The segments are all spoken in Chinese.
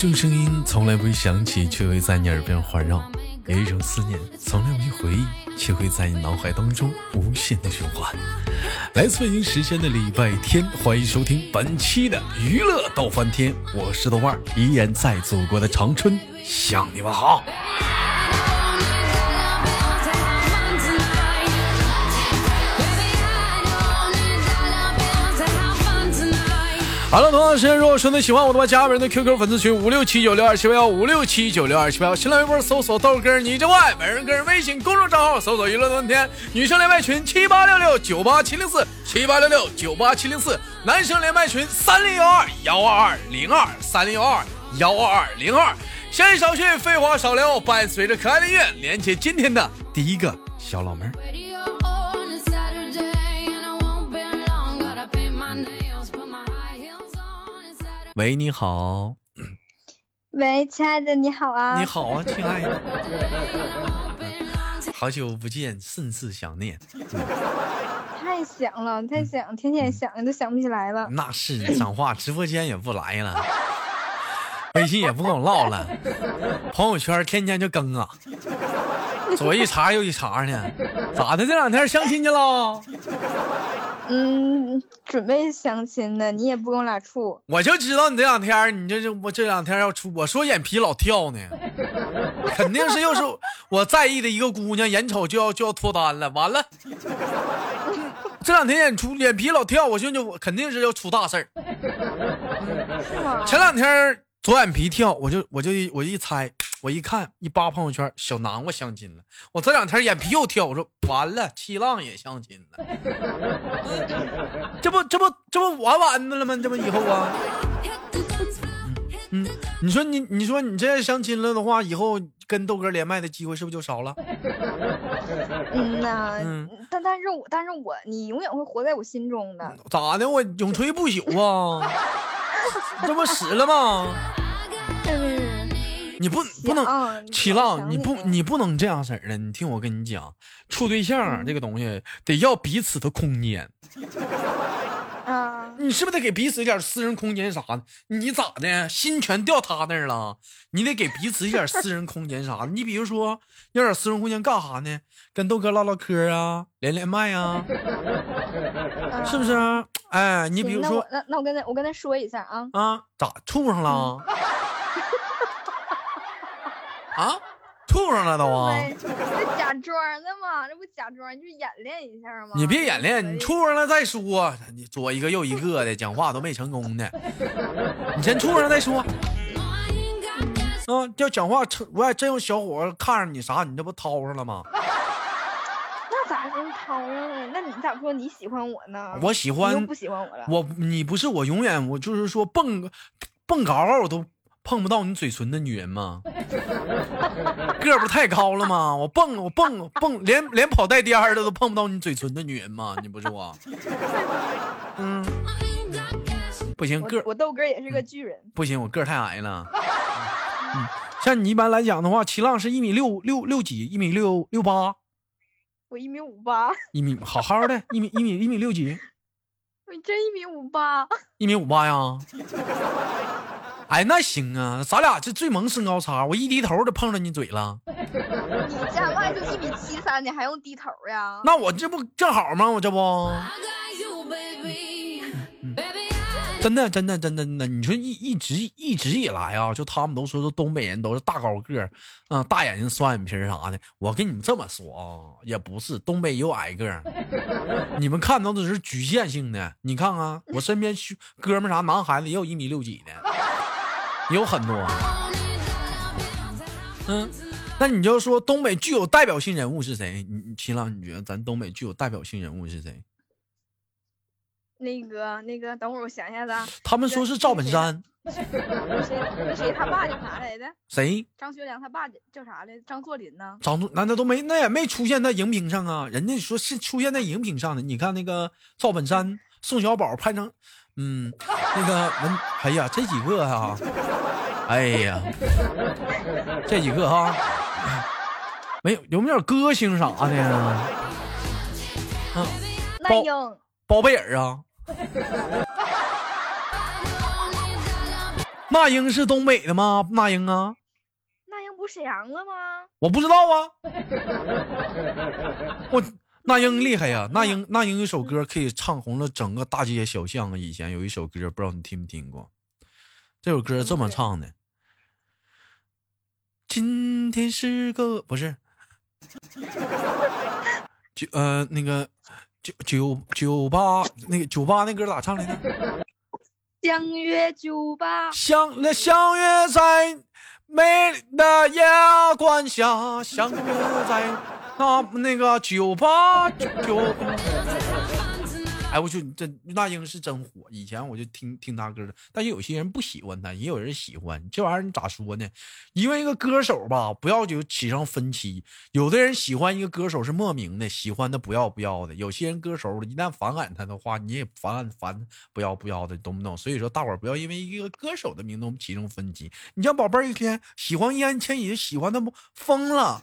这种声音从来不会响起，却会在你耳边环绕；有一种思念从来没回忆，却会在你脑海当中无限的循环。来自北京时间的礼拜天，欢迎收听本期的娱乐逗翻天，我是豆瓣，依然在祖国的长春向你们好。好了，同样时间，如果说你喜欢我的话，加本人的 QQ 粉丝群五六七九六二七八幺五六七九六二七八幺，新浪微博搜索豆哥你真坏，本人个人微信公众账号搜索娱乐多天，女生连麦群七八六六九八七零四七八六六九八七零四，男生连麦群三零幺二幺二二零二三零幺二幺二二零二。闲言少叙，废话少聊，伴随着可爱的音乐，连接今天的第一个小老妹儿。喂，你好，喂，亲爱的，你好啊！你好啊，亲爱的，好久不见，甚是想念。太想了，太想，天天想，都想不起来了。那是讲话，直播间也不来了，微信也不跟我唠了，朋友圈天天就更啊，左一茬右一茬呢。咋的？这两天相亲去了？嗯，准备相亲呢，你也不跟我俩处。我就知道你这两天，你这这我这两天要出，我说眼皮老跳呢，肯定是又是我在意的一个姑娘，眼瞅就要就要脱单了，完了，这两天演出眼皮老跳，我寻思我肯定是要出大事儿。前两天左眼皮跳，我就我就一我一猜，我一看一扒朋友圈，小南瓜相亲了。我这两天眼皮又跳，我说完了，七浪也相亲了，这不这不这不完完的了吗？这不以后啊，嗯，你说你你说你这相亲了的话，以后跟豆哥连麦的机会是不是就少了？嗯呐，嗯但但是我但是我你永远会活在我心中的。咋的？我永垂不朽啊！这不死了吗？嗯，你不不能想七浪，你不你你不能这样式儿的。你听我跟你讲，处对象这个东西得要彼此的空间，啊，你是不是得给彼此一点私人空间啥的？你咋的，心全掉他那儿了？你得给彼此一点私人空间啥的。你比如说，要点私人空间干啥呢？跟豆哥唠唠嗑啊，连连麦啊，是不是？哎，你比如说那我那那我跟他我跟他说一下啊，啊，咋处上了？啊，处上了都啊？这假装的嘛，这不假装，就演练一下嘛。你别演练，你处上了再说。你左一个右一个的，讲话都没成功的。你先处上再说。啊，要讲话成，我要真有小伙看上你啥，你这不掏上了吗？那咋能掏上呢？那你咋说你喜欢我呢？我喜欢不喜欢我了？我，你不是我永远我就是说蹦蹦高我都碰不到你嘴唇的女人吗？个儿不太高了吗？我蹦我蹦我蹦，连连跑带颠儿的都碰不到你嘴唇的女人吗？你不是我？嗯，不行，个儿我我豆哥也是个巨人，不行，我个儿太矮了。嗯，像你一般来讲的话，齐浪是一米六六六几，一米六六八，我一米五八，一米好好的，一米一米一米六几，我真一米五八。一米五八呀。哎，那行啊，咱俩这最萌身高差，我一低头就碰着你嘴了，你家外就一米七三，你还用低头呀？那我这不正好吗？我这不真的真的真的真的，你说一一直一直以来啊，就他们都说说东北人都是大高个儿，啊、大眼睛双眼皮儿啥的。我跟你们这么说啊，也不是，东北也有矮个儿，你们看到的是局限性的。你看看我身边哥们儿啥，男孩子也有一米六几的，也有很多。嗯，那你就说东北具有代表性人物是谁？你你秦朗，你觉得咱东北具有代表性人物是谁？那个那个，等会儿我想一下子啊。他们说是赵本山，那谁那谁他爸叫啥来着？谁？张学良他爸叫啥来着？张作霖呢？张作难道都没那也没出现在荧屏上啊？人家说是出现在荧屏上的。你看那个赵本山、宋小宝拍成，嗯，那个文，哎呀，这几个哈、哎呀，这几个哈、没有有没有歌星啥的呀？啊，那英，包贝尔啊，那英是东北的吗？那英啊，那英不沈阳的吗？我不知道啊。我那英厉害呀，那英那英一首歌可以唱红了整个大街小巷啊。以前有一首歌，不知道你听没听过？这首歌这么唱的：今天是个不是，酒呃那个酒酒酒吧那个酒吧那歌咋唱来着？相约酒吧，相那相约在美丽的夜光下，相约在那那个酒吧酒。哎，我就这那英是真火，以前我就听听他歌的，但是有些人不喜欢他，也有人喜欢。这玩意儿你咋说呢？因为一个歌手吧，不要就起上分歧。有的人喜欢一个歌手是莫名的，喜欢的不要不要的；有些人歌手一旦反感他的话，你也反感烦不要不要的，懂不懂？所以说，大伙不要因为一个歌手的名字起上分歧。你像宝贝儿一天喜欢易烊千玺，喜欢的不疯了，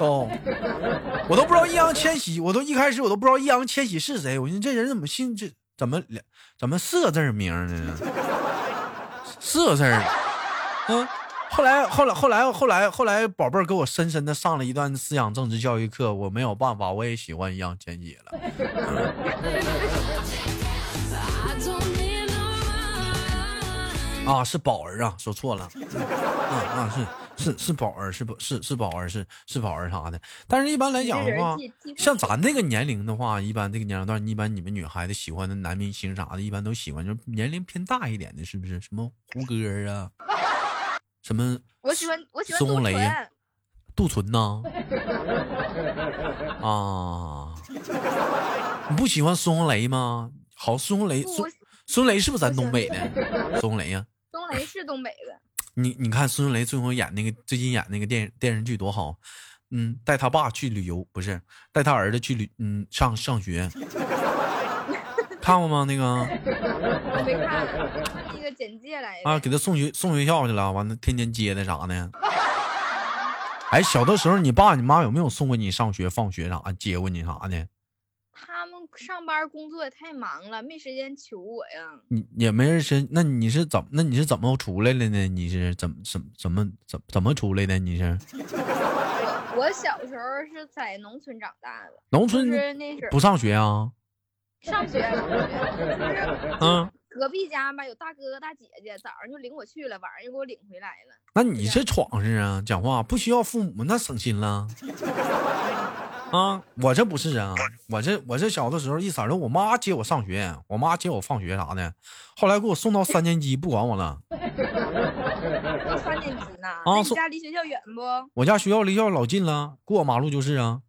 哦，我都不知道易烊千玺，我都一开始我都不知道易烊千玺是谁。我寻思这人怎么姓这怎么两怎么四个字名呢？四个字儿，嗯。后来后来后来后来后来，宝贝儿给我深深的上了一段思想政治教育课，我没有办法，我也喜欢易烊千玺了。啊，是宝儿啊，说错了。啊啊，是是是宝儿，是不？是是宝儿，是是宝儿啥的。但是一般来讲的话，像咱这个年龄的话，一般这个年龄段，一般你们女孩子喜欢的男明星啥的，一般都喜欢就年龄偏大一点的，是不是？什么胡歌啊，什么？我喜欢我喜欢孙红雷呀，杜淳呐。啊，你不喜欢孙红雷吗？好，孙红雷，孙孙雷是不是咱东北的？孙红雷呀。孙红雷是东北的。你你看孙红雷最后演那个最近演那个电电视剧多好，嗯，带他爸去旅游不是带他儿子去旅嗯上上学，看过吗？那个没看，那个简介来啊，给他送学送学校去了，完了天天接的啥的。哎，小的时候你爸你妈有没有送过你上学放学啥接过你啥的？他们上班工作也太忙了，没时间求我呀。你也没人时，那你是怎那你是怎么出来了呢？你是怎么怎怎么怎怎么出来的？你是？我我小时候是在农村长大的。农村不上学啊？上学，上学。嗯。隔壁家吧有大哥哥大姐姐，早上就领我去了，晚上又给我领回来了。那你这闯是啊？讲话不需要父母，那省心了。啊，我这不是啊，我这我这小的时候一色儿都我妈接我上学，我妈接我放学啥的，后来给我送到三年级，不管我了。到三年级呢？啊，你家离学校远不？我家学校离学校老近了，过马路就是啊。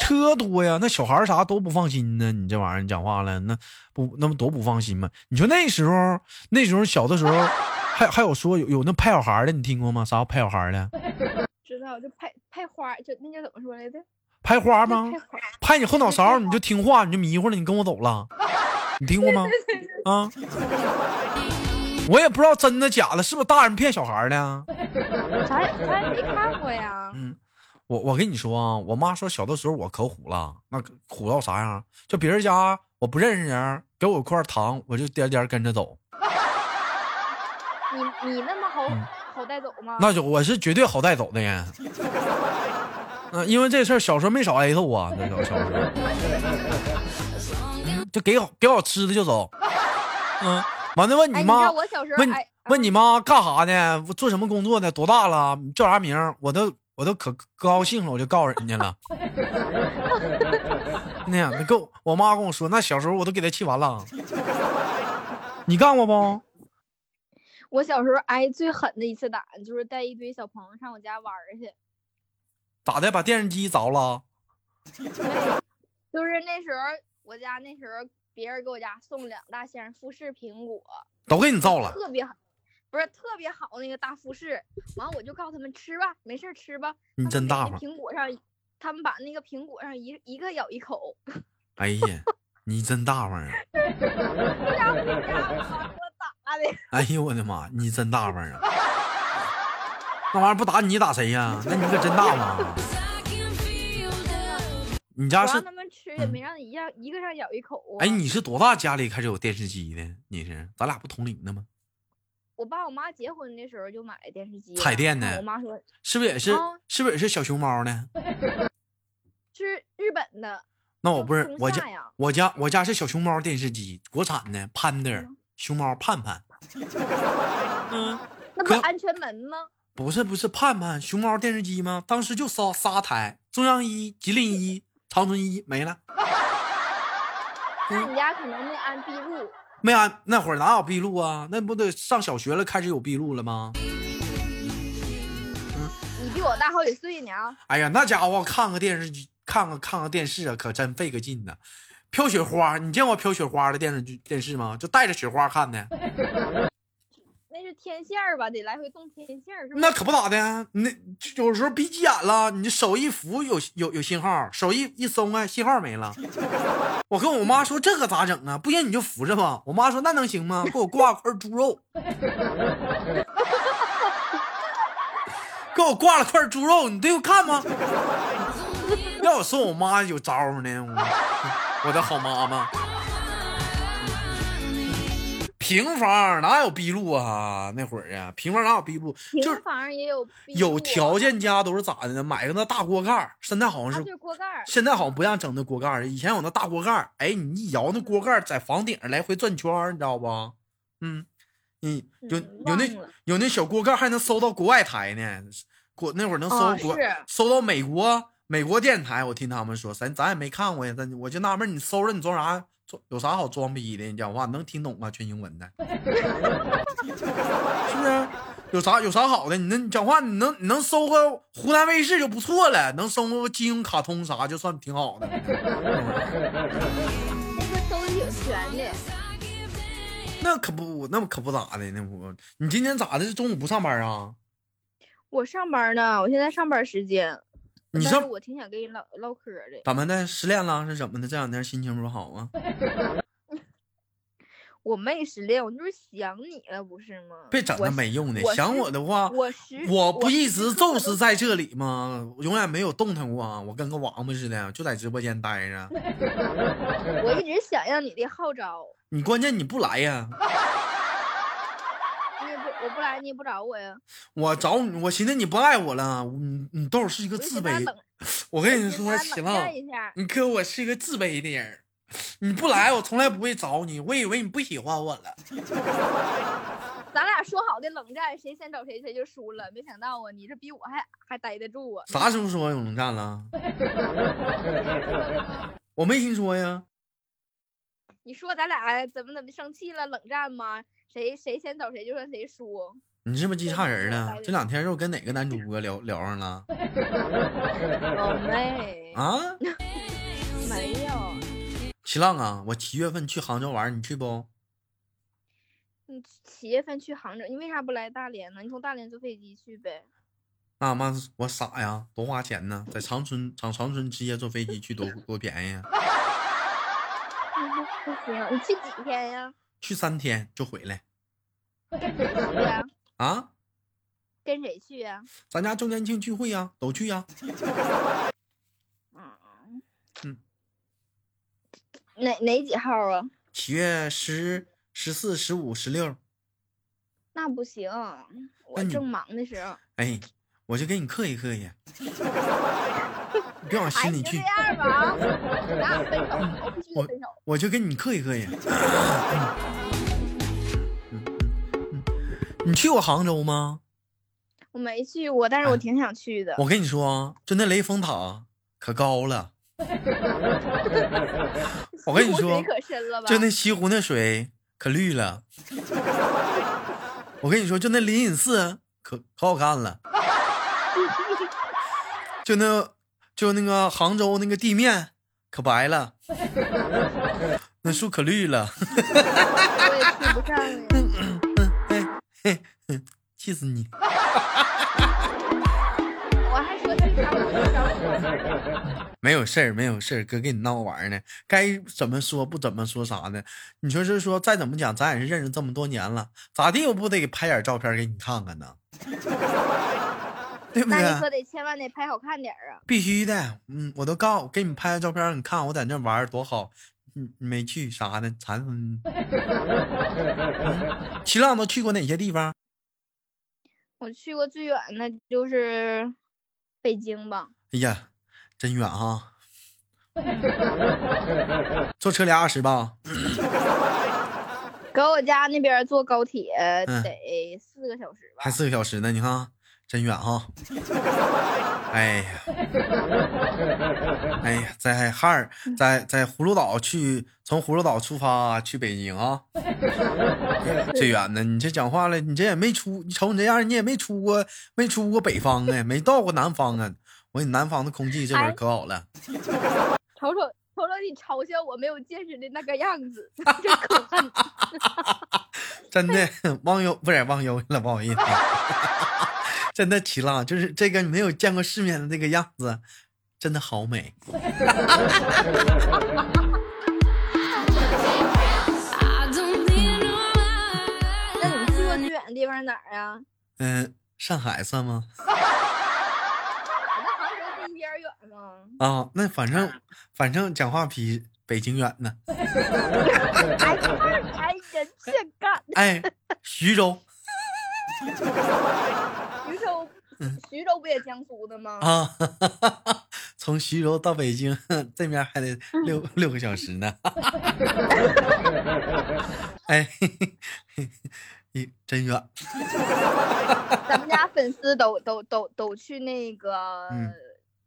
车多呀，那小孩啥都不放心呢。你这玩意儿你讲话了，那不那不多不放心吗？你说那时候那时候小的时候，还还有说有有那拍小孩的，你听过吗？啥叫拍小孩的？知道，就拍拍花，就那叫怎么说来着？拍花吗？拍你后脑勺，你就听话，你就迷糊了，你跟我走了。你听过吗？啊？我也不知道真的假的，是不是大人骗小孩呢？咱咱也没看过呀。嗯，我我跟你说啊，我妈说小的时候我可虎了，那虎到啥样？就别人家我不认识人，给我块糖，我就颠颠跟着走。你你那么好？好带走吗？那就我是绝对好带走的人。嗯，因为这事儿小时候没少挨揍啊。那小小时候，就给好给好吃的就走。嗯，完了问你妈，问问你妈干啥呢？做什么工作呢？多大了？叫啥名？我都我都可高兴了，我就告诉人家了。那样，你跟我妈跟我说，那小时候我都给她气完了。你干过不？我小时候挨最狠的一次打，就是带一堆小朋友上我家玩去。咋的？把电视机凿了？就是那时候我家那时候别人给我家送两大箱富士苹果，都给你造了。特别好，不是特别好那个大富士。完我就告诉他们吃吧，没事吃吧。你真大方。苹果上，他们把那个苹果上一一个咬一口。哎呀，你真大方啊！哎呦我的妈！你真大方啊！那玩意儿不打你打谁呀？那你可真大方。你家是吃也没让一样一个上咬一口啊！哎，你是多大家里开始有电视机的？你是咱俩不同龄的吗？我爸我妈结婚的时候就买的电视机，彩电呢我妈说是不是也是？啊是不是也是小熊猫呢？是日本的，那我不是我家我家我家是小熊猫电视机，国产的潘德嗯熊猫盼盼。嗯，那不是安全门吗？不是不是盼盼熊猫电视机吗？当时就仨仨台，中央一、吉林一、长春一没了，那你家可能没安闭路，没安那会儿哪有闭路啊？那不得上小学了开始有闭路了吗？你比我大好几岁呢。哎呀，那家伙看个电视剧，看个看个电视啊，可真费个劲呢。飘雪花，你见过飘雪花的电视剧电视吗？就带着雪花看的，天线儿吧？得来回动天线儿是吧？那可不咋的。那有时候闭急眼了，你手一扶有有有信号，手一一松开信号没了。我跟我妈说这可咋整啊？不行你就扶着吧。我妈说那能行吗？给我挂块猪肉，给我挂了块猪肉，你对我看吗？要我说我妈有招儿呢，我 我的好妈妈。平房哪有壁路啊？那会儿啊，平房哪有壁路？就是平房也有条件家都是咋的呢？买个那大锅盖儿，现在好像啊，是就是锅盖。现在好像不让整那锅盖儿了，以前有那大锅盖儿，哎，你一摇那锅盖儿在房顶上来回转圈儿，你知道不？嗯，你有嗯有那有那小锅盖儿还能搜到国外台呢，国那会儿能搜啊国、是搜到美国美国电台，我听他们说，咱咱也没看过呀，咱我就纳闷儿，你搜着你装啥？装有啥好装逼的？你讲话能听懂吗？全英文的，是不是？有啥有啥好的？你能讲话，你能你能搜个湖南卫视就不错了，能搜个金庸卡通啥就算挺好的。那个搜的挺全的。那可不，那可不咋的，那不，你今天咋的？中午不上班啊？我上班呢，我现在上班时间。你上但是我挺想跟你唠唠嗑的。怎么的？失恋了是怎么的？这两天心情不好啊？我没失恋，我就是想你了，不是吗？别整那没用的。想我的话，我不一直时刻都宙斯在这里吗？永远没有动弹过啊！我跟个王八似的，就在直播间待着。我一直想要你的号召，你关键你不来呀？我不来，你也不找我呀。我找你，我寻思你不爱我了。你你豆是一个自卑 我跟你说，他冷起浪战，一下。你哥我是一个自卑的人。你不来，我从来不会找你。我以为你不喜欢我了。咱俩说好的冷战，谁先找谁谁就输了。没想到啊，你这比我还还待得住啊！啥时候说有冷战了？我没听说呀。你说咱俩怎么怎么生气了，冷战吗？谁谁先找谁就算谁输。你是不是记差人了？这两天又跟哪个男主播聊聊上了？老妹啊，没有，齐浪啊，我七月份去杭州玩，你去不？你七月份去杭州，你为啥不来大连呢？你从大连坐飞机去呗。那妈我傻呀，多花钱呢，在长春长长春直接坐飞机去多 多便宜啊，不行，你去几天呀？去三天就回来跟谁去呀？啊。跟谁去呀？咱家周年庆聚会呀，都去呀。嗯嗯，哪哪几号啊？七月十、十四、十五、十六，那不行，我正忙的时候。哎，我就给你客气客气，你别往哎，心里去这，样吧啊！咱俩分手，我必须分手。我就跟你客气客气。你去过杭州吗？我没去过，但是我挺想去的。哎我跟你说啊，就那雷峰塔可高了。我跟你说湖水可深了吧？就那西湖那水可绿了。我跟你说，就那灵隐寺可可好看了。就那就那个杭州那个地面可白了，那树可绿了。气死你！我还说去他们学校没有事儿，没有事儿，哥跟你闹玩呢，该怎么说不怎么说啥呢？你说是说再怎么讲，咱也是认识这么多年了，咋地我不得拍点照片给你看看呢？对不那你可？得千万得拍好看点啊！必须的，嗯，我都告诉给你拍个照片，你看我在那玩多好，你你没去啥的？馋嗯 齐浪都去过哪些地方？我去过最远的就是北京吧。哎呀，真远哈！坐车俩小时吧？搁我家那边坐高铁嗯得四个小时吧还。四个小时呢，你看真远哈！哎呀，哎呀，在哈尔，在在葫芦岛去，从葫芦岛出发去北京啊，最远的。你这讲话了，你这也没出，你瞅你这样，你也没出过，没出过北方啊，没到过南方啊。我跟你南方的空气这会可好了，瞅瞅瞅瞅你嘲笑我没有见识的那个样子，真可恨。真的忘忧不是忘忧了，不好意思。真的齐了，就是这个没有见过世面的这个样子，真的好美。远的地方哪儿啊？嗯、上海算吗？那杭州比一边远吗？啊，那反正反正讲话比北京远呢。哎，呀哎人欠干。哎，徐州徐州，徐州不也江苏的吗？啊，从徐州到北京这面还得六六个小时呢。哎，嘿真远。咱们家粉丝都都都都去那个嗯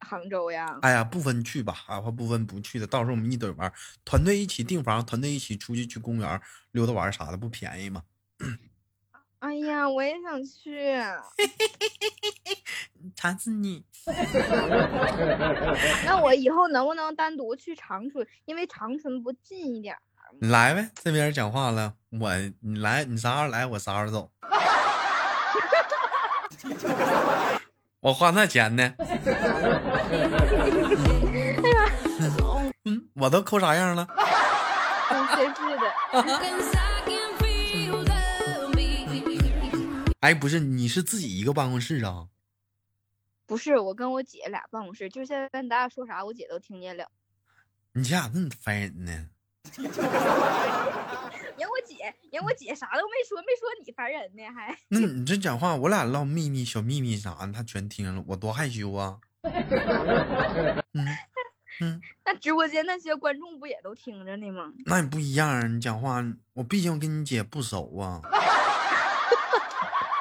杭州呀。哎呀，不分去吧，啊，不分不去的，到时候我们一堆玩，团队一起订房，团队一起出去去公园溜达玩啥的，不便宜吗？哎呀，我也想去。馋死你！那我以后能不能单独去长春？因为长春不近一点儿。你来呗，这边讲话了，我你来，你啥时候来，我啥时候走。我花那钱呢？嗯，我都抠啥样了？哎，不是，你是自己一个办公室啊？不是，我跟我姐俩办公室，就现在咱俩说啥，我姐都听见了。你家咋那么烦人呢？人我姐，人我姐啥都没说，没说你烦人呢，还。那你这讲话，我俩唠秘密、小秘密啥的，他全听了，我多害羞啊！嗯嗯，那直播间那些观众不也都听着呢吗？那你不一样啊，你讲话，我毕竟跟你姐不熟啊。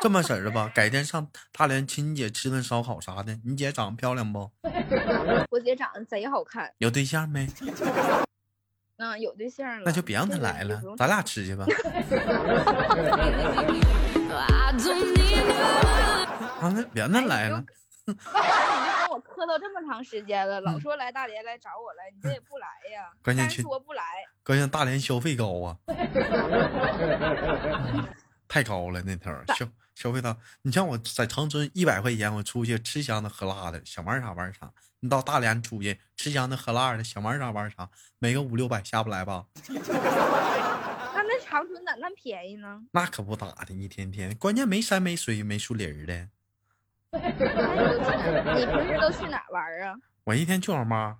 这么式儿的吧，改天上大连请你姐吃顿烧烤啥的。你姐长得漂亮不？我姐长得贼好看，有对象没？嗯，有对象了。那就别让他来了咱俩吃去吧。啊，那别让他来了。你就 跟我磕到这么长时间了，老说来大连来找我来，你这也不来呀？单关键去说不来，关键大连消费高啊，太高了那头儿消消费到，你像我在长春一百块钱，我出去吃香的喝辣的，想玩啥玩啥。你到大连出去吃香的喝辣的，想玩啥玩啥，每个五六百下不来吧？那那长春咋那么便宜呢？那可不咋的，一天天，关键没山没水没树林儿的。你平时都去哪儿玩啊？我一天去网吧，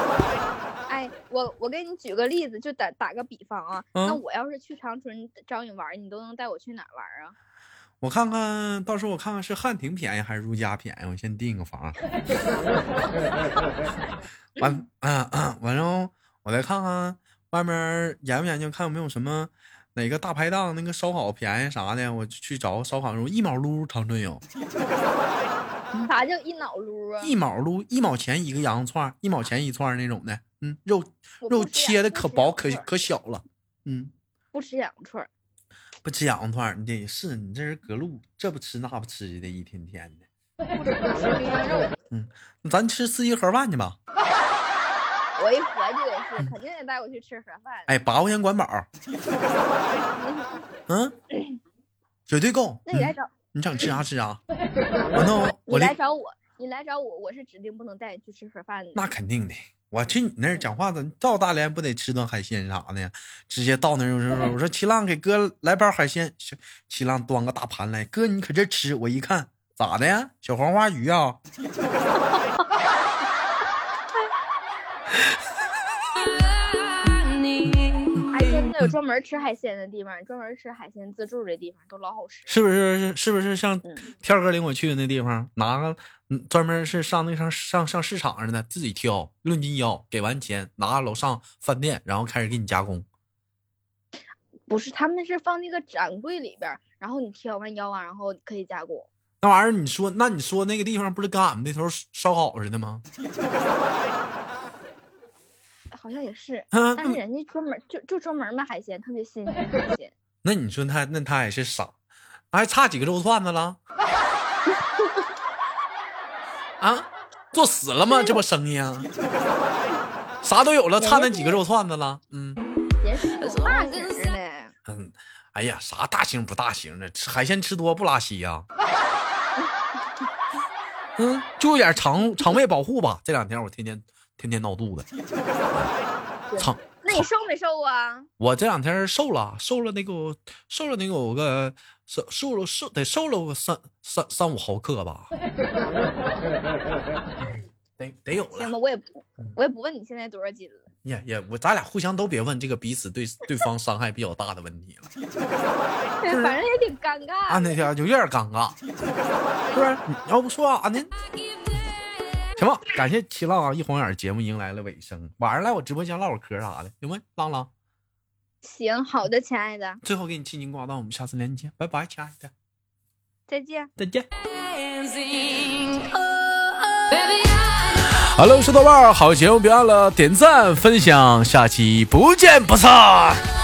哎，我我给你举个例子，就打打个比方啊，那嗯我要是去长春找你玩，你都能带我去哪儿玩啊？我看看到时候我看看是汉庭便宜还是如家便宜，我先订个房。完啊啊，完了我再看看外面研究研究，看有没有什么哪个大排档那个烧烤便宜啥的，我去找个烧烤肉，一毛撸长春有，啥叫一脑撸啊？一毛撸一毛钱一个羊肉串，一毛钱一串那种的，嗯，肉肉切的可薄可可小了，嗯。不吃羊肉串儿。不吃羊肉串儿，你这是你这人隔路，这不吃那不吃的，一天天的。不吃不吃冰羊肉，那咱吃四季盒饭去吧。我一合计也是，肯定得带我去吃盒饭。哎，八块钱管饱，嗯，绝对够。嗯那你来找，你想吃啥吃啥。完了，我这来找我，你来找我，我是指定不能带你去吃盒饭的。那肯定的。我去你那儿讲话，咱到大连不得吃顿海鲜啥的？直接到那儿，我说我说七浪给哥来包海鲜，七浪端个大盘来，哥你可这吃？我一看咋的呀？小黄花鱼啊？有专门吃海鲜的地方，专门吃海鲜自助的地方都老好吃。是不是是是不是像嗯天哥领我去的那地方，拿个嗯专门是上那上上上市场上的，自己挑，论斤要，给完钱拿楼上饭店，然后开始给你加工。不是，他们是放那个展柜里边，然后你挑完腰啊，然后可以加工。那玩意儿，你说那你说那个地方不是跟俺们那头烧烤似的吗？好像也是，啊，但是人家专门就就专门卖海鲜，特别新鲜鲜。那你说他那他也是傻，还差几个肉串子了？啊，做死了吗？这不生意啊？啥都有了，差那几个肉串子了？嗯也是有大型儿的，嗯，哎呀，啥大型不大型的，吃海鲜吃多不拉稀呀、嗯，就有点肠肠胃保护吧。这两天我天天天天闹肚子，操那你瘦没瘦啊？我这两天瘦了，瘦了那个，瘦了那个有个瘦瘦了瘦得瘦了个三三三五毫克吧，得得有了。行吧，我也不我也不问你现在多少斤了。也也我咱俩互相都别问这个彼此对对方伤害比较大的问题了。反正也挺尴尬啊，的。那天就有点尴尬，是不是？你要不说啥呢？行吧，感谢七浪啊！一晃眼节目迎来了尾声，晚上来我直播间唠会嗑啥的，行吗？浪浪，行，好的，亲爱的，最后给你轻轻挂断，我们下次连接，拜拜，亲爱的，再见。再见。Oh, oh. Hello，石头豆瓣儿，好节目别忘了点赞分享，下期不见不散。